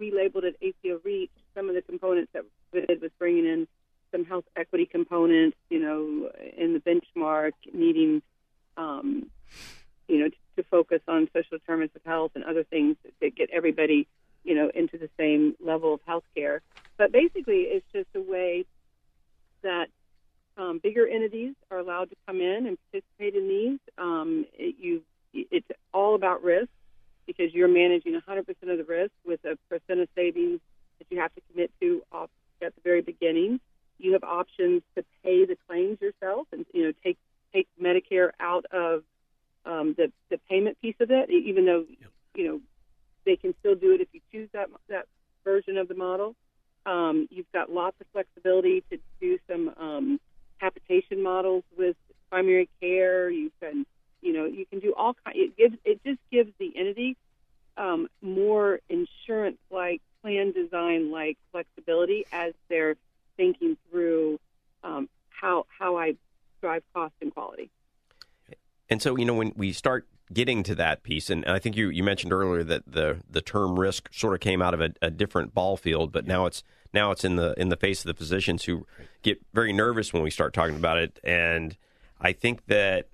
relabeled it ACO REACH. Some of the components that we did was bringing in some health equity components, you know, in the benchmark, needing, um, you know, to, to focus on social determinants of health and other things that get everybody, you know, into the same level of health care. But basically, it's just a way that um, bigger entities are allowed to come in and participate in these. Um, it, you, it's all about risk because you're managing 100% of the risk with a percent of savings that you have to commit to off at the very beginning. You have options to pay the claims yourself and you know take take Medicare out of um, the the payment piece of it, even though you know they can still do it if you choose that that version of the model. Um, you've got lots of flexibility to do some um, capitation models with primary care. You can, you know, you can do all kind. It gives it just gives the entity um, more insurance-like plan design-like flexibility as they're thinking through um, how how I drive cost and quality. And so, you know, when we start getting to that piece, and I think you, you mentioned earlier that the the term risk sort of came out of a, a different ball field, but now it's now it's in the in the face of the physicians who get very nervous when we start talking about it. And I think that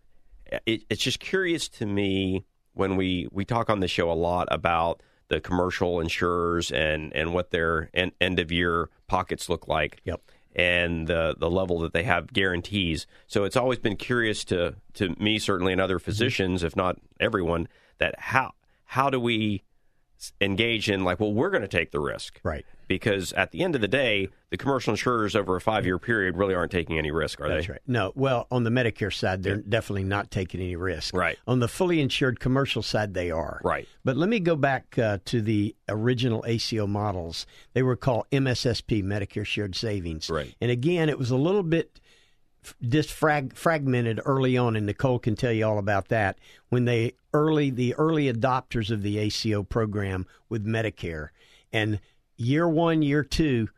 it, it's just curious to me when we we talk on the show a lot about the commercial insurers and and what their end, end of year pockets look like. Yep and the the level that they have guarantees. So it's always been curious to to me certainly and other mm-hmm. physicians, if not everyone, that how how do we engage in like well we're going to take the risk. Right. Because at the end of the day the commercial insurers over a five year period really aren't taking any risk are they? That's they right. No well on the medicare side they're definitely not taking any risk. Right. On the fully insured commercial side they are. Right. But let me go back uh, to the original aco models. They were called mssp medicare shared savings. Right. And again it was a little bit disfragmented early on, and Nicole can tell you all about that. When they early the early adopters of the ACO program with Medicare, and year one, year two,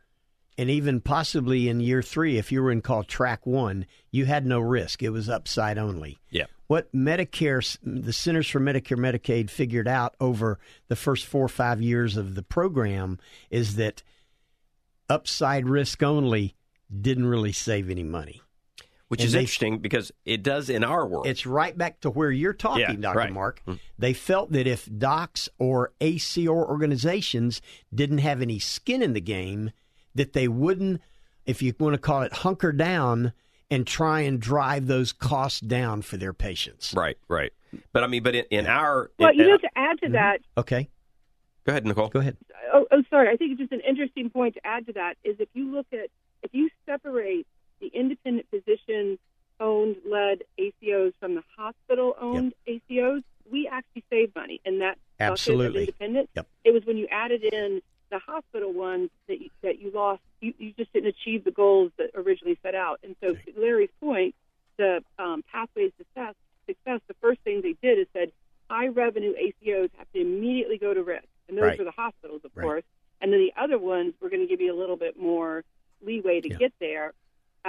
and even possibly in year three, if you were in called track one, you had no risk. It was upside only. Yeah. What Medicare, the Centers for Medicare Medicaid figured out over the first four or five years of the program is that upside risk only didn't really save any money. Which And is they- interesting because it does in our world. It's right back to where you're talking, Yeah, Dr. right. Mark. Mm. They felt that if docs or ACO organizations didn't have any skin in the game, that they wouldn't, if you want to call it, hunker down and try and drive those costs down for their patients. right, right. But I mean, but in, in our Well, in- you in- know, to add to that, Okay, go ahead, Nicole. go ahead. oh, oh, sorry. I think it's just an interesting point to add to that is if you look at if you separate the independent physician owned led ACOs from the hospital owned ACOs, we actually save money and that Absolutely. independent. Yep. It was when you added in the hospital ones that you, that you lost. You, you just didn't achieve the goals that originally set out. And so, to Larry's point, the um, pathways to success, success. The first thing they did is said high revenue ACOs have to immediately go to risk, and those Right. are the hospitals, of Right. course. And then the other ones, we're going to give you a little bit more leeway to Yeah. get there.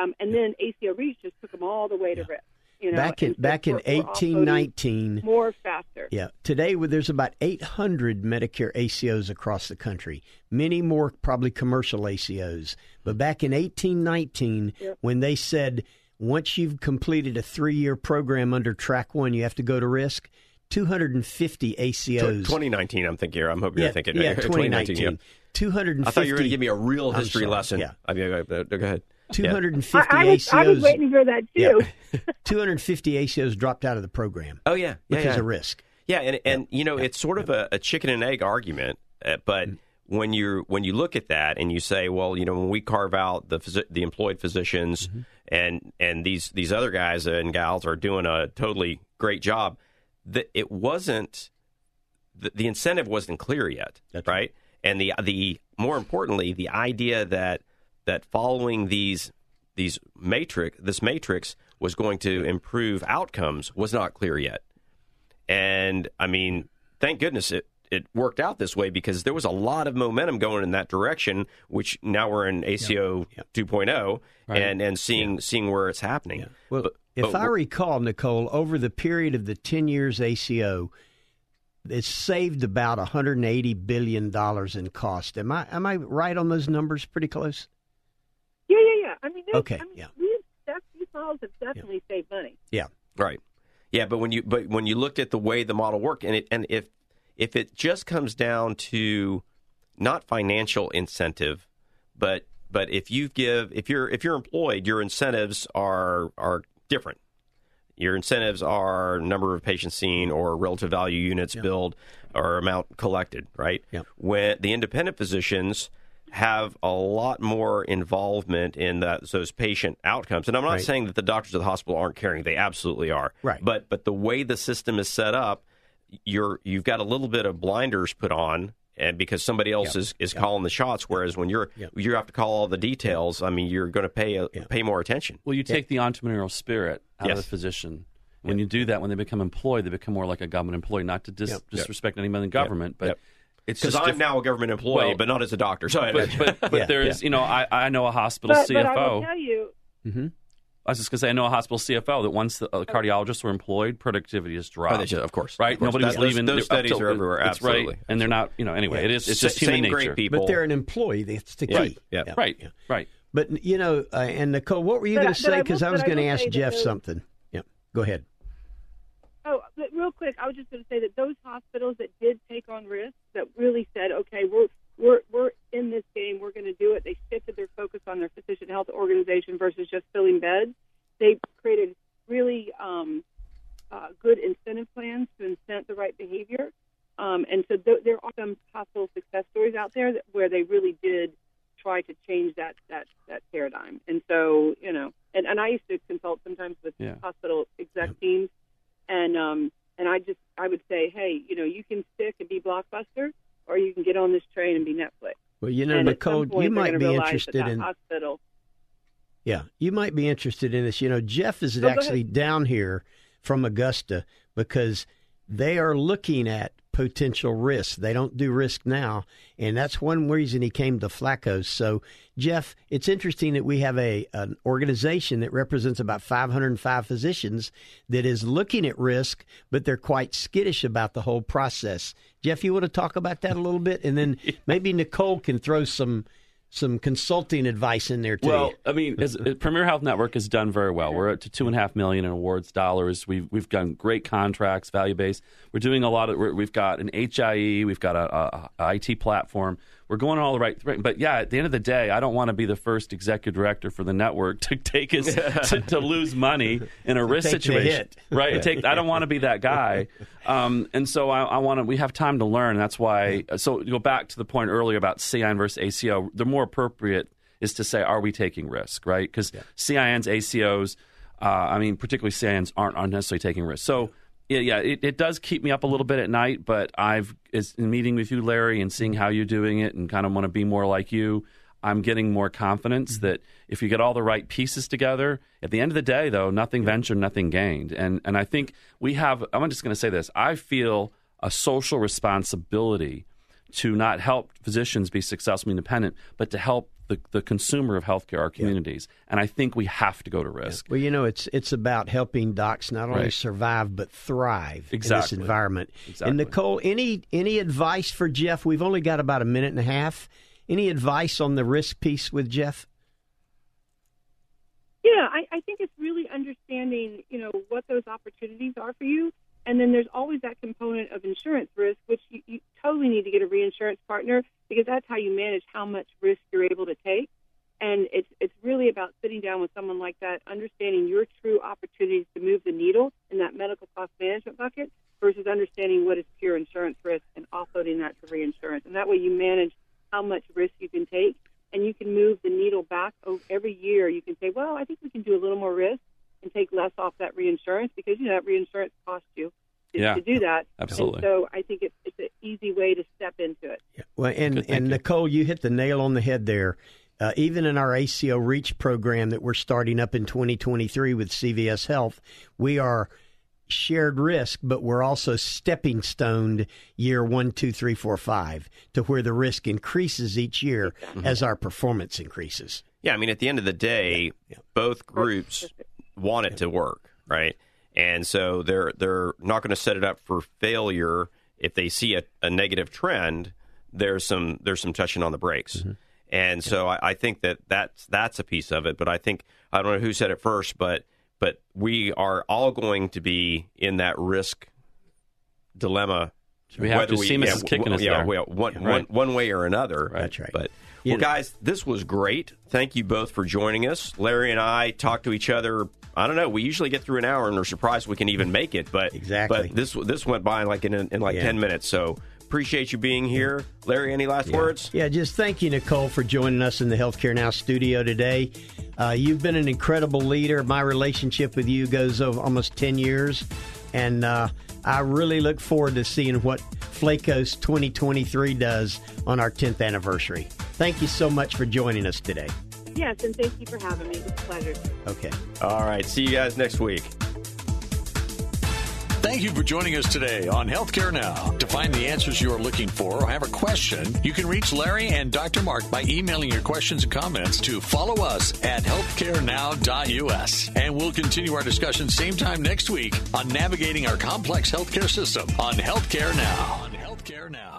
Um, and then ACO Reach just took them all the way to risk. You know, back in and back in we're- we're eighteen offloading nineteen. more faster. Yeah. Today, well, there's about 800 Medicare ACOs across the country. Many more probably commercial ACOs. But back in 1819, Yep. when they said once you've completed a three year program under track one, you have to go to risk, 250 ACOs. 2019, I'm thinking. I'm hoping yeah, you're thinking. yeah, 2019. 2019. yeah. 250. I thought you were going to give me a real history lesson. yeah. I mean, go, go ahead. 250 I, I was, ACOs. I was waiting for that too. Yeah. 250 ACOs dropped out of the program Oh yeah, yeah, because yeah. of risk. Yeah, and and you know it's sort of a, a chicken and egg argument, uh, but Mm-hmm. when you when you look at that and you say, well, you know, when we carve out the physi- the employed physicians Mm-hmm. and and these these other guys and gals are doing a totally great job, that it wasn't the, the incentive wasn't clear yet, That's right? And the the more importantly, the idea that that following these these matrix this matrix was going to improve outcomes was not clear yet. And I mean, thank goodness it, it worked out this way because there was a lot of momentum going in that direction, which now we're in ACO 2.0 Right. and, and seeing seeing where it's happening. Well, But- If But I recall, Nicole, over the period of the 10 years ACO, it saved about 180 billion dollars in cost. Am I am I right on those numbers? Pretty close. Yeah, yeah, yeah. I mean, they, Okay, I mean, yeah. we have these models have definitely saved money. Yeah. Right. Yeah, but when you but when you look at the way the model worked, and it and if if it just comes down to not financial incentive, but but if you give if you're if you're employed, your incentives are are different. Your incentives are number of patients seen or relative value units billed or amount collected, right? Yep. When the independent physicians have a lot more involvement in that, those patient outcomes. And I'm not Right. saying that the doctors of the hospital aren't caring; they absolutely are. Right. But but the way the system is set up, you're you've got a little bit of blinders put on. And because somebody else is, is calling the shots, whereas when you're you have to call all the details, I mean, you're going to pay a, pay more attention. Well, you take the entrepreneurial spirit out Yes. of the physician. When you do that, when they become employed, they become more like a government employee. Not to dis- Yep. disrespect anyone in government, but Yep. It's Because I'm diff- now a government employee, Well, but not as a doctor. So But but, but Yeah, there's you know I, I know a hospital But, CFO. but I will tell you, I was just gonna say I know a hospital CFO that once the uh, cardiologists were employed, productivity has dropped. Oh, they of course. right? Of course. Nobody was That- leaving. those they're studies till- are everywhere, It's absolutely. right, and they're not. You know. Anyway, it is. It's Sa- just human same nature. great people. But they're an employee. That's the key. Right. Yeah. Yeah. Right. Yeah. Right. But you know, uh, and Nicole, what were you going to say? Because I but was going to ask Jeff something. Yeah. Go ahead. Oh, but real quick, I was just going to say that those hospitals that did take on risks, that really said, okay, we're we're we're in this game, we're going to do it. They shifted their focus on their physician health organization versus just filling beds. They created really um, uh, good incentive plans to incent the right behavior, um, and so th- there are some hospital success stories out there that, where they really did try to change that that that paradigm. And so, you know, and, and I used to consult sometimes with Yeah. hospital exec teams and um and I just I would say, hey, you know, you can stick and be blockbuster, or you can get on this train and be Netflix. Well, you know, and Nicole, point, you might be interested in. hospital. Yeah, you might be interested in this. You know, Jeff is Oh, actually down here from Augusta because they are looking at potential risk. They don't do risk now, and that's one reason he came to Flacos. So, Jeff, it's interesting that we have a an organization that represents about 505 physicians that is looking at risk, but they're quite skittish about the whole process. Jeff, you want to talk about that a little bit, and then maybe Nicole can throw some some consulting advice in there too. Well, I mean, as, Premier Health Network has done very well. We're up to two and a half million in awards dollars. We've we've done great contracts, value based. We're doing a lot of. We're, we've got an HIE. We've got a, a, a IT platform. We're going all the right. But yeah, at the end of the day, I don't want to be the first executive director for the network to take us to, to lose money in a risk situation. hit. Right. Take. I don't want to be that guy. Um, and so I, I want to. We have time to learn. That's why. So to go back to the point earlier about CIN versus ACO. The more appropriate is to say, are we taking risk? Right. Because CINs, ACOs. Uh, I mean, particularly CINs aren't aren't necessarily taking risks. So yeah, yeah, it, it does keep me up a little bit at night, but I've is in meeting with you, Larry, and seeing how you're doing it, and kind of want to be more like you. I'm getting more confidence mm-hmm. that if you get all the right pieces together, at the end of the day, though, nothing ventured, nothing gained, and and I think we have. I'm just going to say this. I feel a social responsibility to not help physicians be successful and independent, but to help the, the consumer of healthcare, our communities. And I think we have to go to risk. Well, you know, it's it's about helping docs not only Right. survive but thrive in this environment. Exactly. And Nicole, any any advice for Jeff? We've only got about a minute and a half. Any advice on the risk piece with Jeff? Yeah, I, I think it's really understanding, you know, what those opportunities are for you. And then there's always that component of insurance risk, which you, you totally need to get a reinsurance partner because that's how you manage how much risk you're able to take. And it's it's really about sitting down with someone like that, understanding your true opportunities to move the needle in that medical cost management bucket versus understanding what is pure insurance risk and offloading that to reinsurance. And that way you manage how much risk you can take and you can move the needle back every year. You can say, well, I think we can do a little more risk and take less off that reinsurance because you know that reinsurance costs you to, Yeah, to do that. absolutely. And so I think it's it's an easy way to step into it. Well, and Good, and you. Nicole, you hit the nail on the head there. Uh, even in our ACO Reach program that we're starting up in 2023 with CVS Health, we are shared risk, but we're also stepping stoned year one, two, three, four, five to where the risk increases each year as our performance increases. Yeah, I mean, at the end of the day, both groups want it to work, right? And so they're they're not going to set it up for failure if they see a, a, negative trend. There's some there's some touching on the brakes, mm-hmm. and so I, I think that that's that's a piece of it. But I think I don't know who said it first, but but we are all going to be in that risk dilemma. we have to. CMS yeah, is kicking us yeah, there. Well, one, right. one, one way or another. Right. That's right. But well, guys, this was great. Thank you both for joining us. Larry and I talk to each other. I don't know. We usually get through an hour, and we're surprised we can even make it. But exactly, but this this went by in like in, in like yeah. ten minutes. So appreciate you being here, Larry. Any last yeah. words? Yeah, just thank you, Nicole, for joining us in the Healthcare Now studio today. Uh, you've been an incredible leader. My relationship with you goes over almost ten years, and uh, I really look forward to seeing what Flacos 2023 does on our 10th anniversary. Thank you so much for joining us today. Yes, and thank you for having me. It's a pleasure. Okay. All right. See you guys next week. Thank you for joining us today on Healthcare Now. To find the answers you are looking for or have a question, you can reach Larry and Dr. Mark by emailing your questions and comments to follow us at healthcarenow.us. And we'll continue our discussion same time next week on navigating our complex healthcare system on Healthcare Now. On Healthcare Now.